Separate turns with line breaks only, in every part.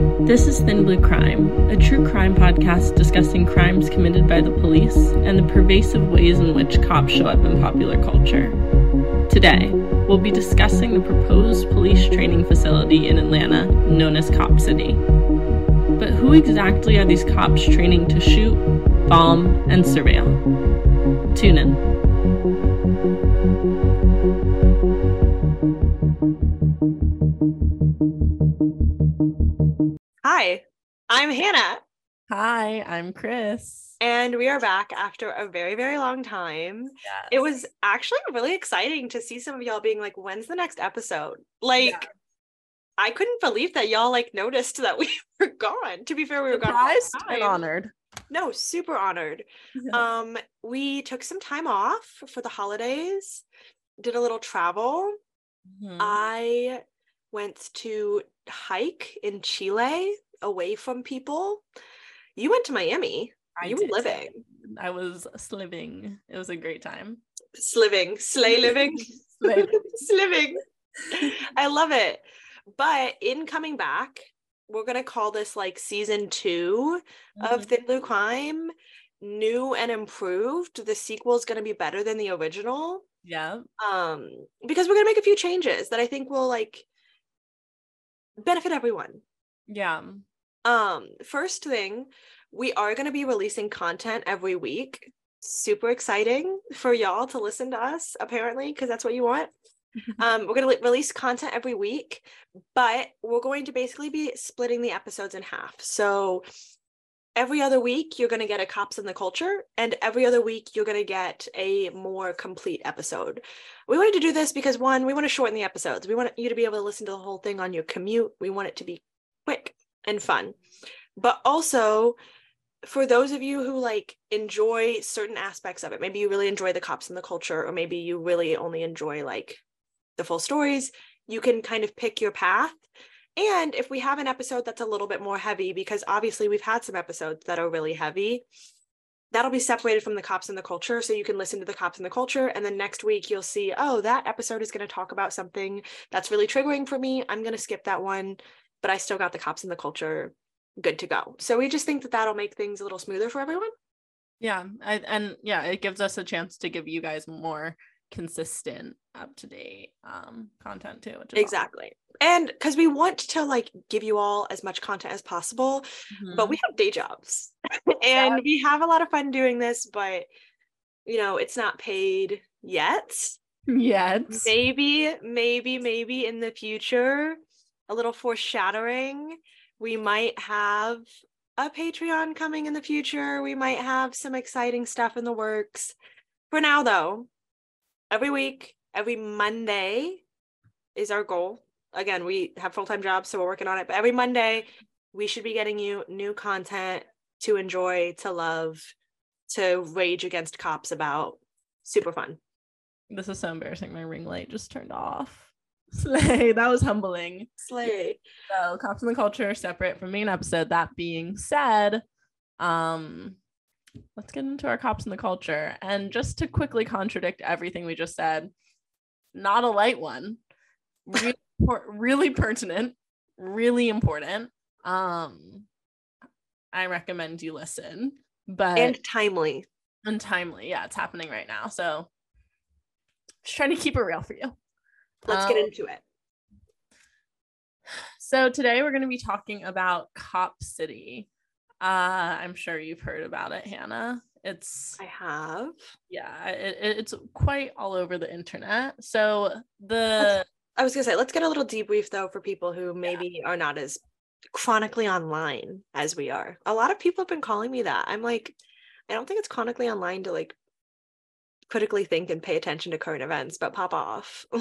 This is Thin Blue Crime, a true crime podcast discussing crimes committed by the police and the pervasive ways in which cops show up in popular culture. Today, we'll be discussing the proposed police training facility in Atlanta known as Cop City. But who exactly are these cops training to shoot, bomb, and surveil? Tune in.
I'm Hannah.
Hi, I'm Chris.
And we are back after a very, very long time.
Yes.
It was actually really exciting to see some of y'all being like, when's the next episode? Like,
Yeah.
I couldn't believe that y'all like noticed that we were gone. To be fair, we were
surprised
gone.
and honored.
No, super honored. Um, we took some time off for the holidays, did a little travel.
Mhm.
I went to hike in Chile away from people. You went to Miami.
I
you were living.
I was sliving. It was a great time.
Sliving, slay living,
Slay
sliving. I love it. But in coming back, we're gonna call this like season 2 of
Mhm.
Thin Blue Crime, new and improved. The sequel is gonna be better than the original.
yeah.
Um, because we're gonna make a few changes that I think will like benefit everyone.
Yeah.
Um, first thing, we are going to be releasing content every week. Super exciting for y'all to listen to us, apparently, because that's what you want. Um, we're going to release content every week, but we're going to basically be splitting the episodes in half. So every other week, you're going to get a Cops in the Culture, and every other week, you're going to get a more complete episode. We wanted to do this because one, we want to shorten the episodes. We want you to be able to listen to the whole thing on your commute. We want it to be quick and fun. But also, for those of you who like enjoy certain aspects of it, maybe you really enjoy the cops and the culture, or maybe you really only enjoy like the full stories, you can kind of pick your path. And if we have an episode that's a little bit more heavy, because obviously we've had some episodes that are really heavy, that'll be separated from the cops and the culture. So you can listen to the cops and the culture. And then next week you'll see, oh, that episode is going to talk about something that's really triggering for me. I'm going to skip that one, but I still got the cops and the culture good to go. So we just think that that'll make things a little smoother for everyone.
Yeah. I, and yeah, it gives us a chance to give you guys more consistent, up to date um content too. Which is awesome.
Exactly. And because we want to like give you all as much content as possible, but
Mhm.
we have day jobs and we have a lot of fun doing this, but you know, it's not paid yet.
Yet.
Maybe, maybe, maybe in the future, a little foreshadowing, we might have a Patreon coming in the future. We might have some exciting stuff in the works. For now, though, every week, every Monday is our goal. Again, we have full time jobs, so we're working on it. But every Monday, we should be getting you new content to enjoy, to love, to rage against cops about. Super fun.
This is so embarrassing. My ring light just turned off. Slay. That was humbling.
Slay.
So cops and the culture are separate from main episode. That being said, um, let's get into our cops and the culture. And just to quickly contradict everything we just said, not a light one. Really, really pertinent, really important. Um, I recommend you listen, but
And timely.
untimely. Yeah, it's happening right now. So just trying to keep it real for you.
Let's get
Um,
into it.
So today we're going to be talking about Cop City. Uh, I'm sure you've heard about it, Hannah. It's
I have.
yeah, it, it- it's quite all over the internet. So the
I was gonna say, let's get a little debrief though for people who maybe are not as chronically online as we are. A lot of people have been calling me that. I'm like, I don't think it's chronically online to like critically think and pay attention to current events, but pop off.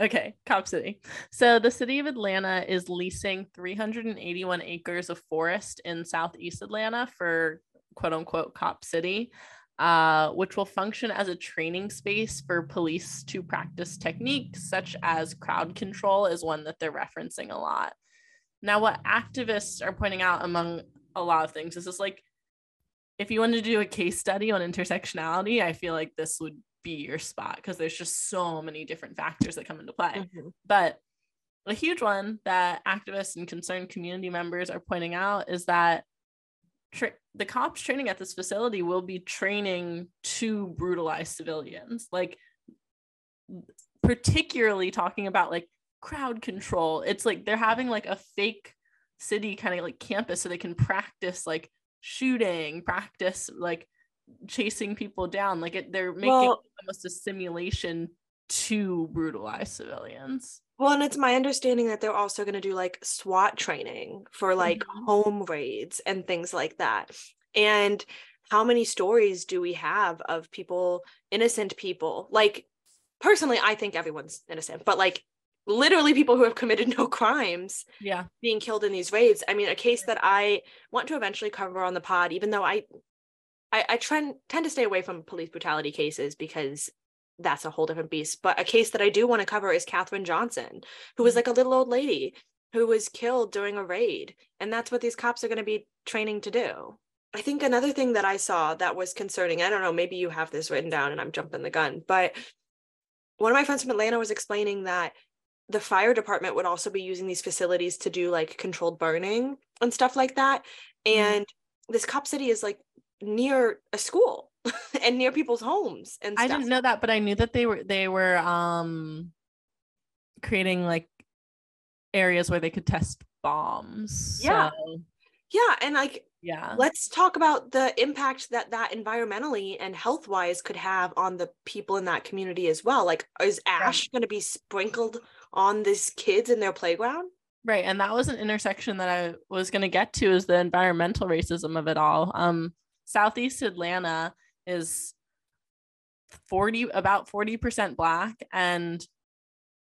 okay, Cop City. So the city of Atlanta is leasing 381 acres of forest in southeast Atlanta for quote unquote Cop City. Uh, which will function as a training space for police to practice techniques such as crowd control, is one that they're referencing a lot. Now, what activists are pointing out among a lot of things is this like, if you wanted to do a case study on intersectionality, I feel like this would be your spot because there's just so many different factors that come into play.
Mhm.
But a huge one that activists and concerned community members are pointing out is that tra- the cops training at this facility will be training to brutalize civilians like particularly talking about like crowd control it's like they're having like a fake city kind of like campus so they can practice like shooting practice like chasing people down like it, they're making well, almost a simulation to brutalize civilians
well, and it's my understanding that they're also going to do like SWAT training for like mm-hmm. home raids and things like that. And how many stories do we have of people, innocent people? Like, personally, I think everyone's innocent, but like literally people who have committed no crimes
yeah
being killed in these raids i mean a case that i want to eventually cover on the pod even though i i, I trend, tend to stay away from police brutality cases because that's a whole different beast. But a case that I do want to cover is Kathryn Johnston, who was mm-hmm. like a little old lady who was killed during a raid. And that's what these cops are going to be training to do. I think another thing that I saw that was concerning, I don't know, maybe you have this written down and I'm jumping the gun, but one of my friends from Atlanta was explaining that the fire department would also be using these facilities to do like controlled burning and stuff like that. Mm-hmm. And mm. this cop city is like near a school and near people's homes and
stuff. I didn't know that, but I knew that they were they were um creating like areas where they could test bombs.
Yeah. So. Yeah, and like
yeah.
Let's talk about the impact that that environmentally and health-wise could have on the people in that community as well. Like is ash right. going to be sprinkled on these kids in their playground?
Right, and that was an intersection that I was going to get to is the environmental racism of it all. Um Southeast Atlanta is 40 about 40% black and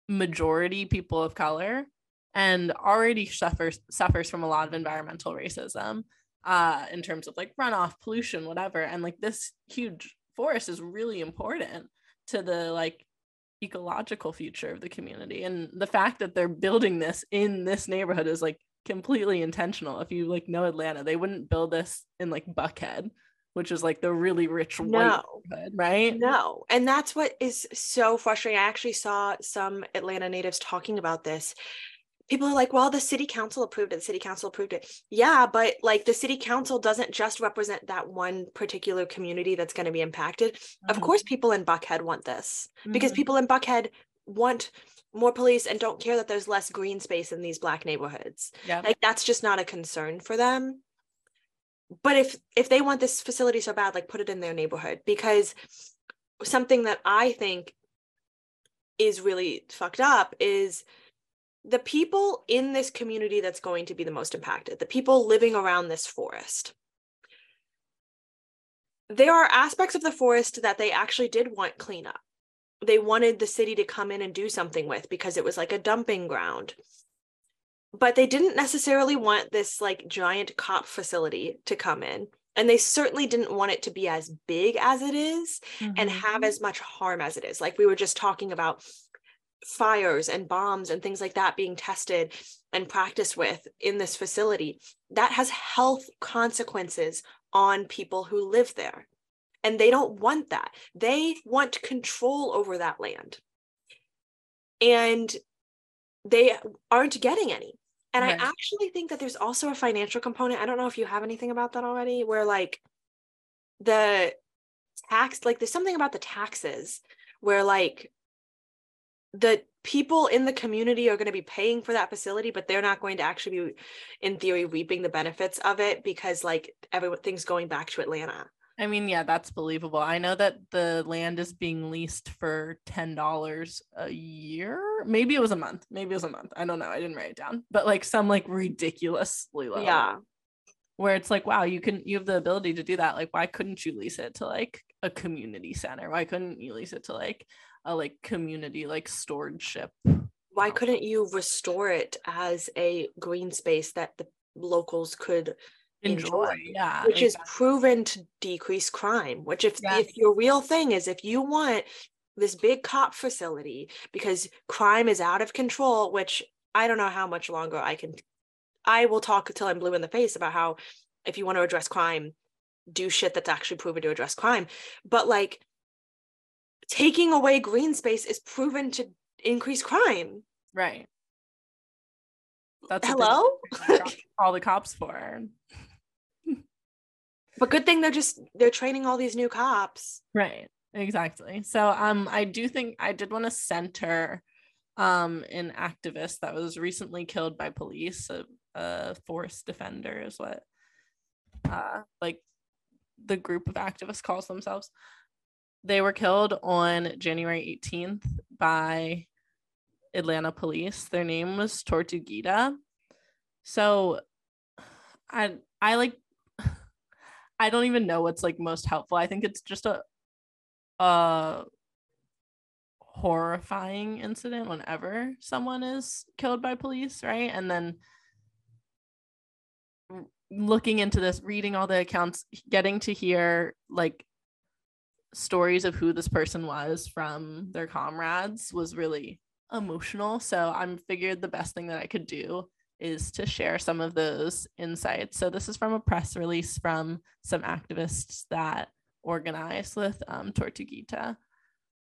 majority people of color and already suffers suffers from a lot of environmental racism uh in terms of like runoff pollution whatever. And like this huge forest is really important to the like ecological future of the community. And the fact that they're building this in this neighborhood is like completely intentional if you like know atlanta they wouldn't build this in like buckhead which is like the really rich white no. right?
No. And that's what is so frustrating. I actually saw some Atlanta natives talking about this. People are like, well, the city council approved it. The city council approved it. Yeah, but like the city council doesn't just represent that one particular community that's going to be impacted. Mm-hmm. Of course, people in Buckhead want this mm-hmm. because people in Buckhead want more police and don't care that there's less green space in these black neighborhoods.
Yeah.
Like that's just not a concern for them but if if they want this facility so bad like put it in their neighborhood because something that i think is really fucked up is the people in this community that's going to be the most impacted the people living around this forest there are aspects of the forest that they actually did want cleanup they wanted the city to come in and do something with because it was like a dumping ground but they didn't necessarily want this like giant cop facility to come in and they certainly didn't want it to be as big as it is mm-hmm. and have mm-hmm. as much harm as it is like we were just talking about fires and bombs and things like that being tested and practiced with in this facility that has health consequences on people who live there and they don't want that they want control over that land and they aren't getting any. And right. I actually think that there's also a financial component. I don't know if you have anything about that already, where like the tax, like there's something about the taxes where like the people in the community are going to be paying for that facility, but they're not going to actually be, in theory, reaping the benefits of it because like everything's going back to Atlanta.
I mean, yeah, that's believable. I know that the land is being leased for $10 a year. Maybe it was a month. Maybe it was a month. I don't know. I didn't write it down. But like some like ridiculously low.
Yeah.
Where it's like, wow, you can you have the ability to do that. Like, why couldn't you lease it to like a community center? Why couldn't you lease it to like a like community like storage ship?
Why couldn't you restore it as a green space that the locals could enjoy, enjoy
yeah
which exactly. is proven to decrease crime which if yes. if your real thing is if you want this big cop facility because crime is out of control which i don't know how much longer i can i will talk until i'm blue in the face about how if you want to address crime do shit that's actually proven to address crime but like taking away green space is proven to increase crime
right That's
Hello?
call the cops for.
But good thing they're just they're training all these new cops.
Right. Exactly. So um I do think I did want to center um an activist that was recently killed by police, a, a forest defender is what uh like the group of activists calls themselves. They were killed on January 18th by Atlanta police. Their name was Tortuguita. So I I like I don't even know what's like most helpful. I think it's just a a horrifying incident whenever someone is killed by police, right? And then looking into this, reading all the accounts, getting to hear like stories of who this person was from their comrades was really emotional. So I'm figured the best thing that I could do is to share some of those insights. So this is from a press release from some activists that organized with um, Tortuguita.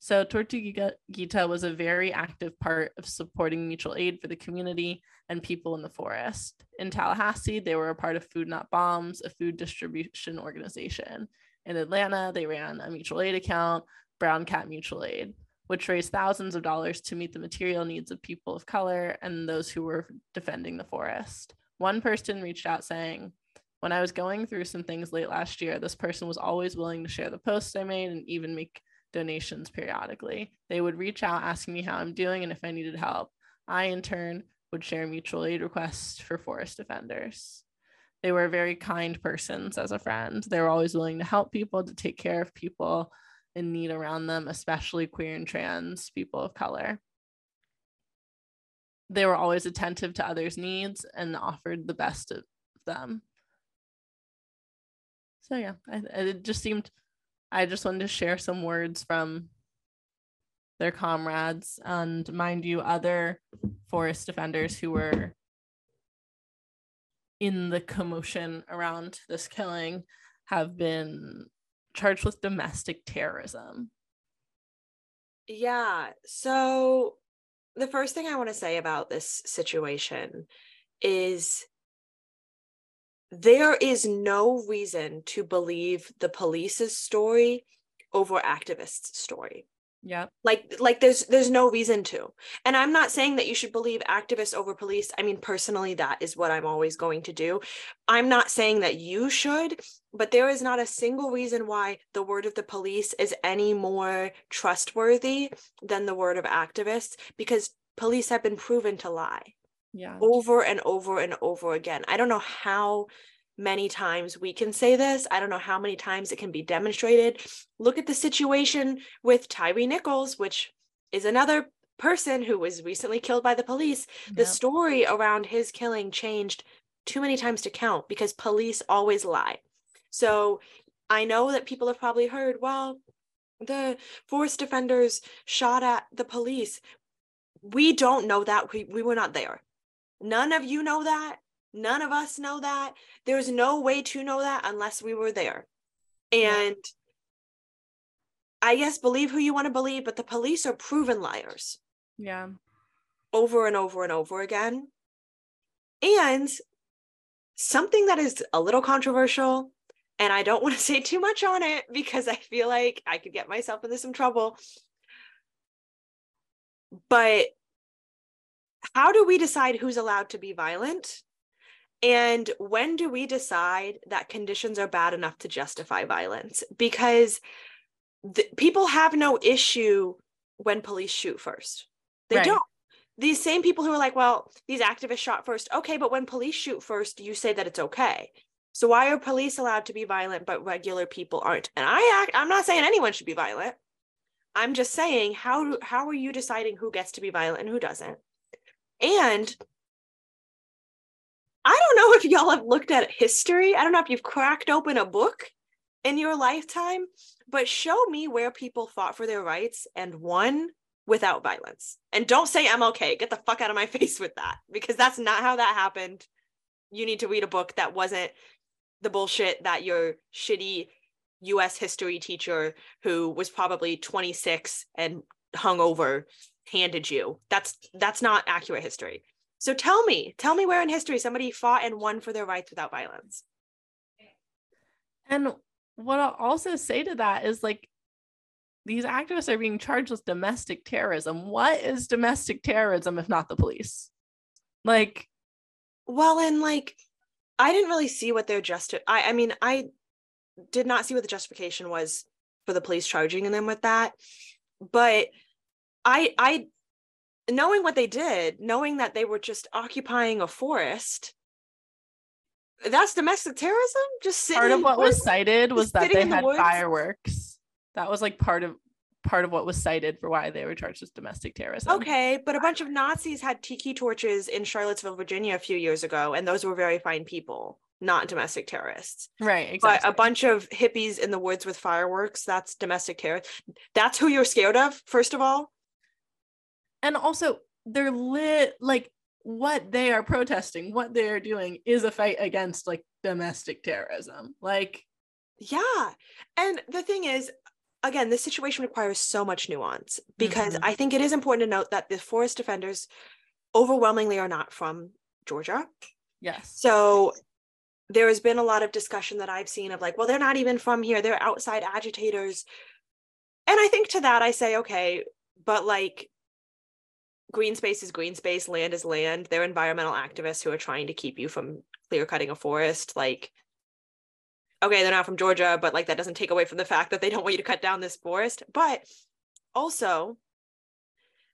So Tortuguita was a very active part of supporting mutual aid for the community and people in the forest. In Tallahassee, they were a part of Food Not Bombs, a food distribution organization. In Atlanta, they ran a mutual aid account, Brown Cat Mutual Aid which raised thousands of dollars to meet the material needs of people of color and those who were defending the forest. One person reached out saying, When I was going through some things late last year, this person was always willing to share the posts I made and even make donations periodically. They would reach out asking me how I'm doing and if I needed help. I, in turn, would share mutual aid requests for forest defenders. They were very kind persons as a friend. They were always willing to help people, to take care of people, in need around them, especially queer and trans people of color. They were always attentive to others' needs and offered the best of them. So, yeah, I, it just seemed, I just wanted to share some words from their comrades and, mind you, other forest defenders who were in the commotion around this killing have been charged with domestic terrorism.
Yeah. So the first thing I want to say about this situation is there is no reason to believe the police's story over activists' story.
Yeah.
Like like there's there's no reason to. And I'm not saying that you should believe activists over police. I mean personally that is what I'm always going to do. I'm not saying that you should, but there is not a single reason why the word of the police is any more trustworthy than the word of activists because police have been proven to lie.
Yeah.
Over and over and over again. I don't know how many times we can say this. I don't know how many times it can be demonstrated. Look at the situation with Tyre Nichols, which is another person who was recently killed by the police. Yep. The story around his killing changed too many times to count because police always lie. So I know that people have probably heard, well, the forest defenders shot at the police. We don't know that. We, we were not there. None of you know that. None of us know that. There's no way to know that unless we were there. And yeah. I guess believe who you want to believe, but the police are proven liars.
Yeah.
Over and over and over again. And something that is a little controversial, and I don't want to say too much on it because I feel like I could get myself into some trouble. But how do we decide who's allowed to be violent? And when do we decide that conditions are bad enough to justify violence? Because th- people have no issue when police shoot first. They right. don't. These same people who are like, well, these activists shot first. Okay, but when police shoot first, you say that it's okay. So why are police allowed to be violent but regular people aren't? And I act, I'm not saying anyone should be violent. I'm just saying how how are you deciding who gets to be violent and who doesn't? And I don't know if y'all have looked at history. I don't know if you've cracked open a book in your lifetime, but show me where people fought for their rights and won without violence. And don't say MLK. Get the fuck out of my face with that because that's not how that happened. You need to read a book that wasn't the bullshit that your shitty US history teacher who was probably 26 and hungover handed you. That's that's not accurate history. So tell me, tell me where in history somebody fought and won for their rights without violence.
And what I'll also say to that is like these activists are being charged with domestic terrorism. What is domestic terrorism if not the police? Like,
well, and like, I didn't really see what their just. I, I mean, I did not see what the justification was for the police charging them with that, but I, I, knowing what they did, knowing that they were just occupying a forest, that's domestic terrorism. Just
part of what was cited was that they had fireworks. That was like part of part of what was cited for why they were charged with domestic terrorism.
Okay, but a bunch of Nazis had tiki torches in Charlottesville, Virginia a few years ago, and those were very fine people, not domestic terrorists.
Right, exactly.
But a bunch of hippies in the woods with fireworks, that's domestic terror. That's who you're scared of, first of all.
And also, they're lit like what they are protesting, what they are doing is a fight against like domestic terrorism. Like,
yeah. And the thing is, again, this situation requires so much nuance because mm-hmm. I think it is important to note that the forest defenders overwhelmingly are not from Georgia.
Yes.
So there has been a lot of discussion that I've seen of like, well, they're not even from here, they're outside agitators. And I think to that, I say, okay, but like green space is green space, land is land. They're environmental activists who are trying to keep you from clear cutting a forest. Like, okay, they're not from Georgia, but like that doesn't take away from the fact that they don't want you to cut down this forest. But also,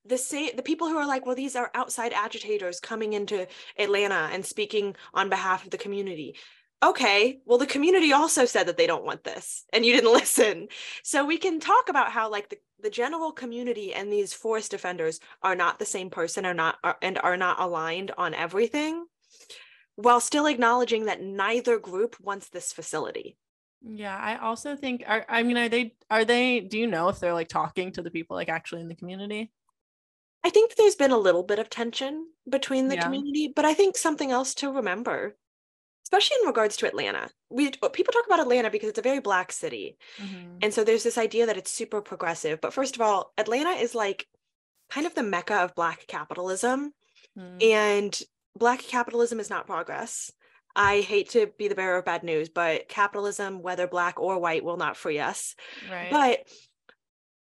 the same the people who are like, well, these are outside agitators coming into Atlanta and speaking on behalf of the community. Okay, well, the community also said that they don't want this, and you didn't listen. So we can talk about how like the, the general community and these forest defenders are not the same person, are not are, and are not aligned on everything while still acknowledging that neither group wants this facility.
Yeah, I also think are I mean are they are they do you know if they're like talking to the people like actually in the community?
I think there's been a little bit of tension between the yeah. community, but I think something else to remember, especially in regards to Atlanta. We people talk about Atlanta because it's a very black city. Mm-hmm. And so there's this idea that it's super progressive, but first of all, Atlanta is like kind of the mecca of black capitalism. Mm. And Black capitalism is not progress. I hate to be the bearer of bad news, but capitalism, whether Black or white, will not free us. Right. But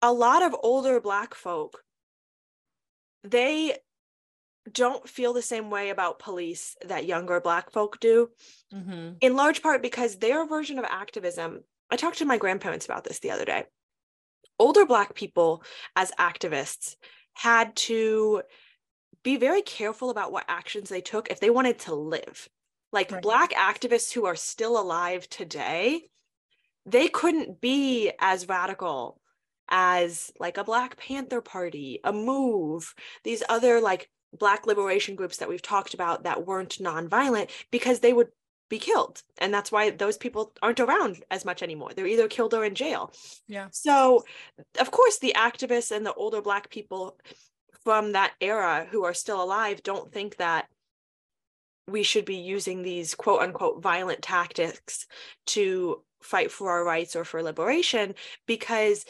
a lot of older Black folk, they don't feel the same way about police that younger Black folk do, mm-hmm. in large part because their version of activism. I talked to my grandparents about this the other day. Older Black people, as activists, had to be very careful about what actions they took if they wanted to live. Like right. Black activists who are still alive today, they couldn't be as radical as like a Black Panther Party, a MOVE, these other like Black liberation groups that we've talked about that weren't nonviolent because they would be killed. And that's why those people aren't around as much anymore. They're either killed or in jail.
Yeah.
So, of course, the activists and the older Black people from that era who are still alive don't think that we should be using these quote unquote violent tactics to fight for our rights or for liberation because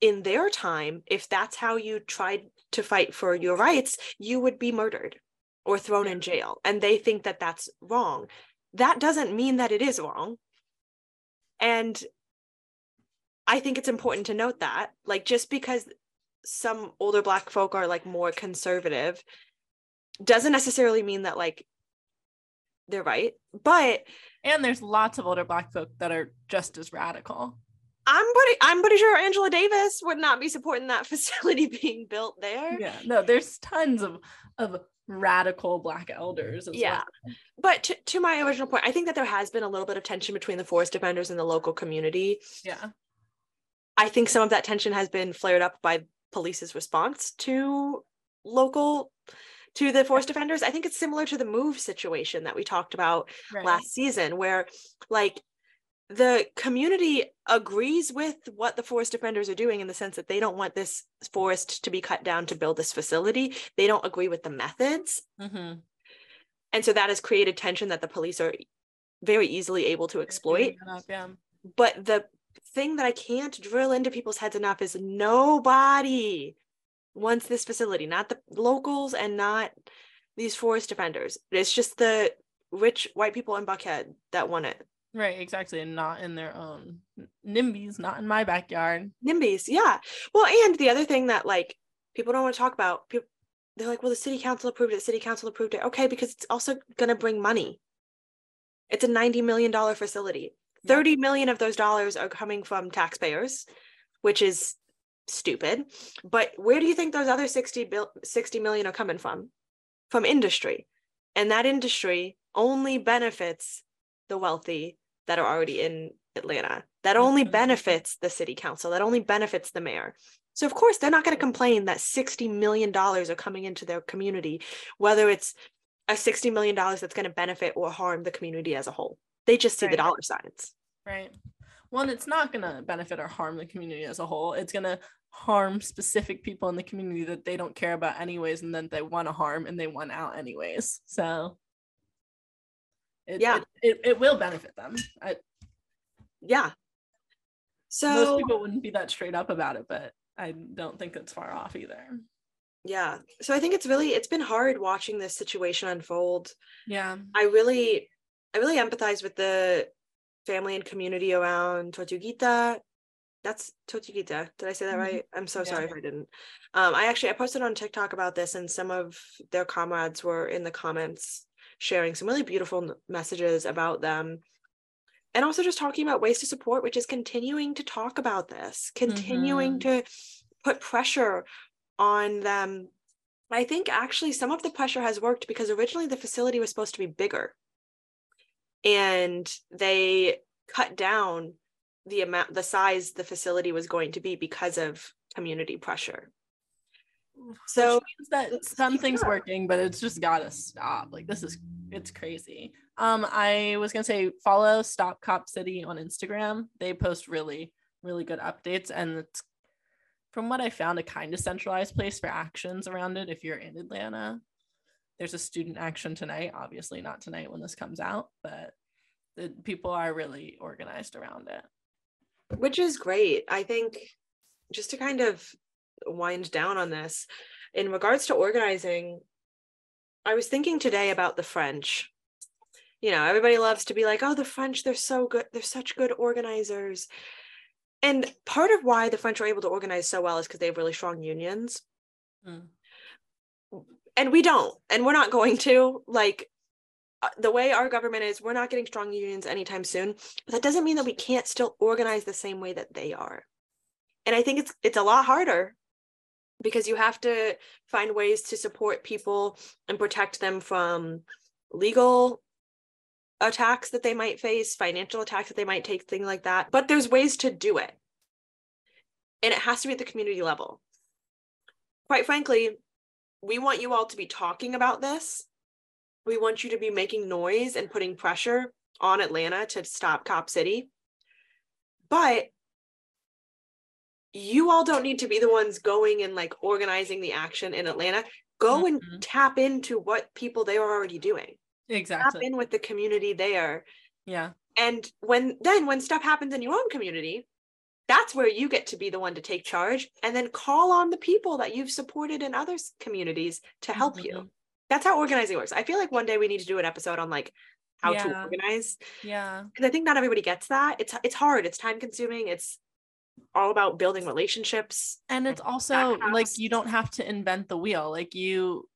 in their time if that's how you tried to fight for your rights you would be murdered or thrown in jail and they think that that's wrong. That doesn't mean that it is wrong. And i think it's important to note that like just because some older black folk are like more conservative doesn't necessarily mean that like they're right but
and there's lots of older black folk that are just as radical
i'm pretty i'm pretty sure angela davis would not be supporting that facility being built there
yeah no there's tons of of radical black elders
yeah well. but to, to my original point i think that there has been a little bit of tension between the forest defenders and the local community
yeah
i think some of that tension has been flared up by police's response to local to the forest defenders i think it's similar to the move situation that we talked about right. last season where like the community agrees with what the forest defenders are doing in the sense that they don't want this forest to be cut down to build this facility they don't agree with the methods mm-hmm. and so that has created tension that the police are very easily able to exploit
yeah.
but the thing that I can't drill into people's heads enough is nobody wants this facility, not the locals and not these forest defenders. It's just the rich white people in Buckhead that want it.
Right, exactly. And not in their own NIMBYs, not in my backyard.
NIMBYs, yeah. Well, and the other thing that like people don't want to talk about, people, they're like, well, the city council approved it, city council approved it. Okay, because it's also going to bring money. It's a $90 million facility. Yeah. 30 million of those dollars are coming from taxpayers, which is stupid. But where do you think those other 60, bil- 60 million are coming from? From industry. And that industry only benefits the wealthy that are already in Atlanta. That only benefits the city council. That only benefits the mayor. So of course they're not going to complain that 60 million dollars are coming into their community whether it's a 60 million dollars that's going to benefit or harm the community as a whole. They just see right. the dollar signs.
Right. Well, and it's not going to benefit or harm the community as a whole. It's going to harm specific people in the community that they don't care about anyways and then they want to harm and they want out anyways. So it, yeah, it, it, it will benefit them. I,
yeah. So
most people wouldn't be that straight up about it, but I don't think it's far off either.
Yeah. So I think it's really it's been hard watching this situation unfold.
Yeah.
I really I really empathize with the family and community around Tortuguita. That's Tortuguita. Did I say that mm-hmm. right? I'm so yeah. sorry if I didn't. Um, I actually I posted on TikTok about this, and some of their comrades were in the comments sharing some really beautiful messages about them. And also just talking about ways to support which is continuing to talk about this continuing mm-hmm. to put pressure on them. I think actually some of the pressure has worked because originally the facility was supposed to be bigger. And they cut down the amount the size the facility was going to be because of community pressure so
that something's working, but it's just gotta stop. Like this is it's crazy. Um, I was gonna say follow Stop Cop City on Instagram. They post really, really good updates, and it's from what I found a kind of centralized place for actions around it. If you're in Atlanta, there's a student action tonight. Obviously, not tonight when this comes out, but the people are really organized around it,
which is great. I think just to kind of wind down on this. In regards to organizing i was thinking today about the french. You know everybody loves to be like oh the french they're so good they're such good organizers. And part of why the french are able to organize so well is because they have really strong unions. Mm. and we don't and we're not going to like uh, the way our government is we're not getting strong unions anytime soon but that doesn't mean that we can't still organize the same way that they are. And i think it's it's a lot harder because you have to find ways to support people and protect them from legal attacks that they might face, financial attacks that they might take, things like that. But there's ways to do it. And it has to be at the community level. Quite frankly, we want you all to be talking about this. We want you to be making noise and putting pressure on Atlanta to stop Cop City. But you all don't need to be the ones going and like organizing the action in Atlanta. Go mm-hmm. and tap into what people they are already doing.
Exactly.
Tap in with the community there.
Yeah.
And when then when stuff happens in your own community, that's where you get to be the one to take charge and then call on the people that you've supported in other communities to help mm-hmm. you. That's how organizing works. I feel like one day we need to do an episode on like how yeah. to organize.
Yeah.
Because I think not everybody gets that. It's it's hard. It's time consuming. It's all about building relationships
and it's also like you don't have to invent the wheel. Like you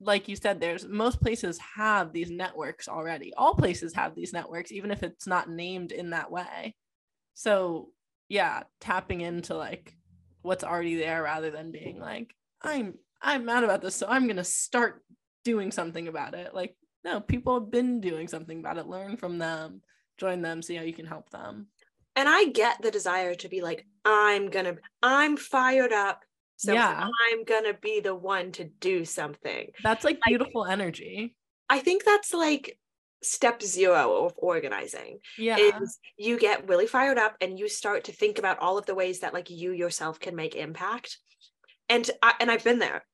like you said there's most places have these networks already. All places have these networks even if it's not named in that way. So yeah tapping into like what's already there rather than being like i'm i'm mad about this so i'm going to start doing something about it. Like no people have been doing something about it. Learn from them join them see how you can help them
and I get the desire to be like, I'm gonna, I'm fired up. So yeah. I'm gonna be the one to do something.
That's like beautiful energy.
I think that's like step zero of organizing.
Yeah.
Is you get really fired up and you start to think about all of the ways that like you yourself can make impact. And I, and I've been there.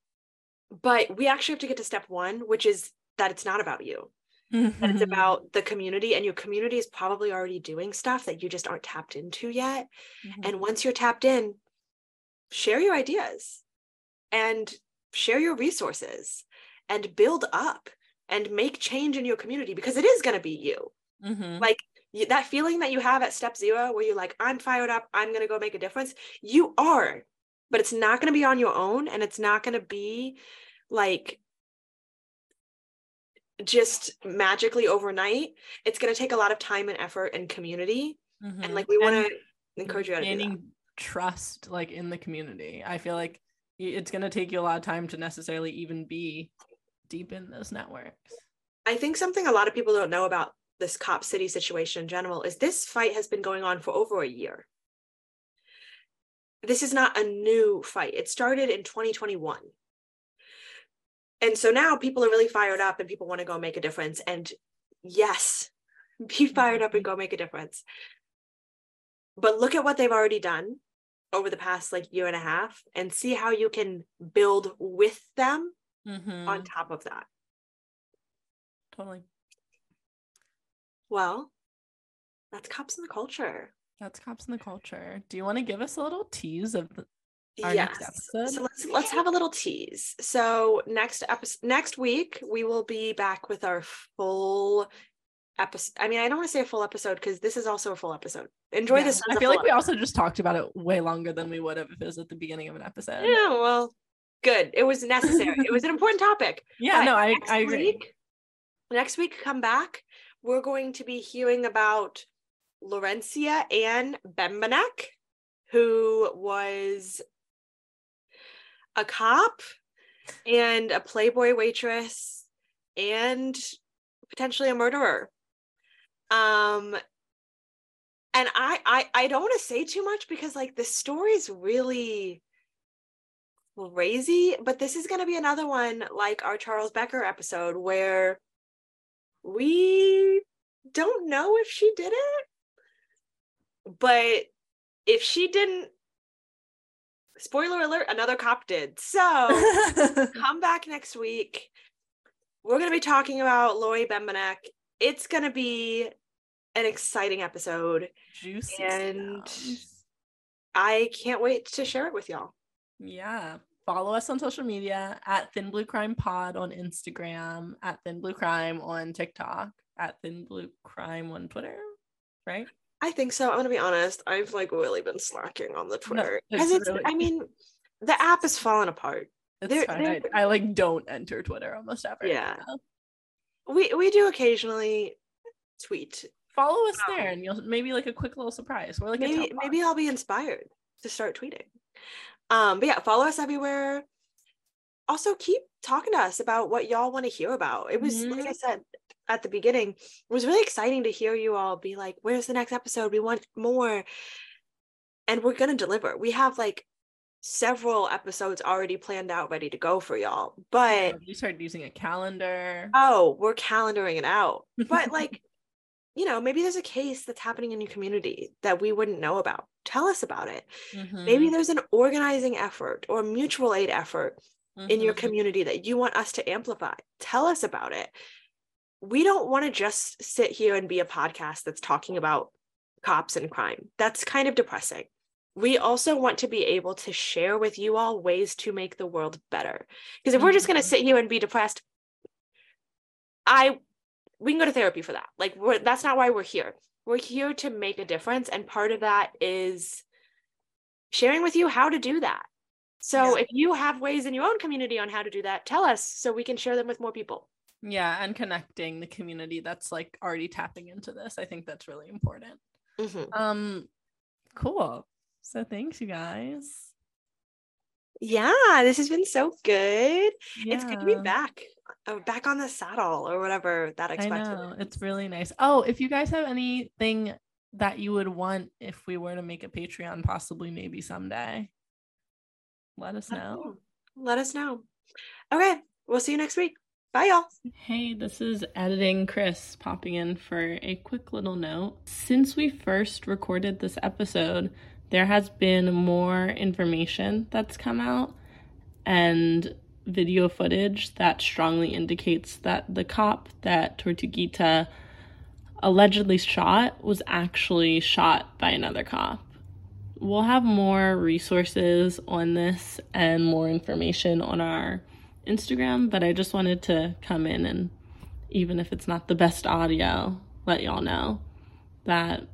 But we actually have to get to step one, which is that it's not about you mm-hmm. and it's about the community and your community is probably already doing stuff that you just aren't tapped into yet mm-hmm. and once you're tapped in share your ideas and share your resources and build up and make change in your community because it is going to be you.
Mhm.
Like that feeling that you have at step zero where you're like, I'm fired up, I'm going to go make a difference. You are, but it's not going to be on your own and it's not going to be like just magically overnight. It's going to take a lot of time and effort and community.
Mhm.
And like we want to encourage you to
trust like in the community. I feel like it's going to take you a lot of time to necessarily even be deep in those networks.
I think something a lot of people don't know about this Cop City situation in general is this fight has been going on for over a year. This is not a new fight. It started in 2021. And so now people are really fired up and people want to go make a difference. And yes, be fired up and go make a difference. But look at what they've already done over the past like year and a half and see how you can build with them
Mhm.
on top of that.
totally.
Well, that's cops in the culture.
That's cops in the culture. Do you want to give us a little tease of our next episode?
So let's let's have a little tease. So next episode next week we will be back with our full episode. I mean, I don't want to say a full episode because this is also a full episode. Enjoy
Yeah,
this.
I feel like we also just talked about it way longer than we would have if it was at the beginning of an episode.
episode. Yeah, well, good. It was necessary. it was an important topic.
Yeah,
But
no, I, I agree.
Week, next week, come back. We're going to be hearing about Lawrencia Ann Bembenek, who was a cop and a Playboy waitress and potentially a murderer. Um, and I, I, I don't want to say too much because like the story's really crazy, but this is going to be another one like our Charles Becker episode where we don't know if she did it, but if she didn't, spoiler alert, another cop did. So come back next week. We're going to be talking about Laurie Bembenek. It's going to be an exciting episode.
Juicy.
And-
sounds.
I can't wait to share it with y'all.
Yeah. Follow us on social media at Thin Blue Crime Pod on Instagram, at Thin Blue Crime on TikTok, at Thin Blue Crime on Twitter, right?
I think so. I'm gonna be honest. I've like really been slacking on the Twitter because it's.
really-
I mean, the app is falling apart.
It's
There-
fine. I, I like don't enter Twitter almost ever.
Yeah. We we do occasionally tweet.
Follow us
Um,
there and you'll maybe like a quick little surprise. We're like
Maybe maybe I'll be inspired to start tweeting. Um, but yeah, follow us everywhere. Also, keep talking to us about what y'all want to hear about. It was like I said at the beginning, it was really exciting to hear you all be like, "Where's the next episode? We want more," and we're gonna deliver. We have like several episodes already planned out, ready to go for y'all. But
you started using a calendar.
oh, we're calendaring it out. But like, you know, maybe there's a case that's happening in your community that we wouldn't know about. Tell us about it. Maybe
Mhm,
there's an organizing effort or mutual aid effort in your
mhm.
community that you want us to amplify. Tell us about it. We don't want to just sit here and be a podcast that's talking about cops and crime. That's kind of depressing. We also want to be able to share with you all ways to make the world better. Because if we're just going to
Mhm.
sit here and be depressed, I we can go to therapy for that. Like we're that's not why we're here. We're here to make a difference and part of that is sharing with you how to do that. So
Yeah.
if you have ways in your own community on how to do that, tell us so we can share them with more people.
Yeah, and connecting the community that's like already tapping into this. I think that's really important. Um cool. So thanks you guys.
Yeah, this has been so good. It's good to be back, uh, back on the saddle or whatever that
I know it's really nice. Oh, if you guys have anything that you would want if we were to make a Patreon, possibly maybe someday, let us
Let us
know.
know. Let us know. Okay, we'll see you next week. Bye, y'all.
Hey, this is editing Chris popping in for a quick little note. Since we first recorded this episode, there has been more information that's come out and video footage that strongly indicates that the cop that Tortuguita allegedly shot was actually shot by another cop. We'll have more resources on this and more information on our Instagram, but I just wanted to come in and even if it's not the best audio, let y'all know that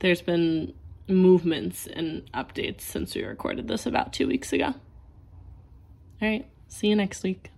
there's been movements and updates since we recorded this about two weeks ago. All right, see you next week.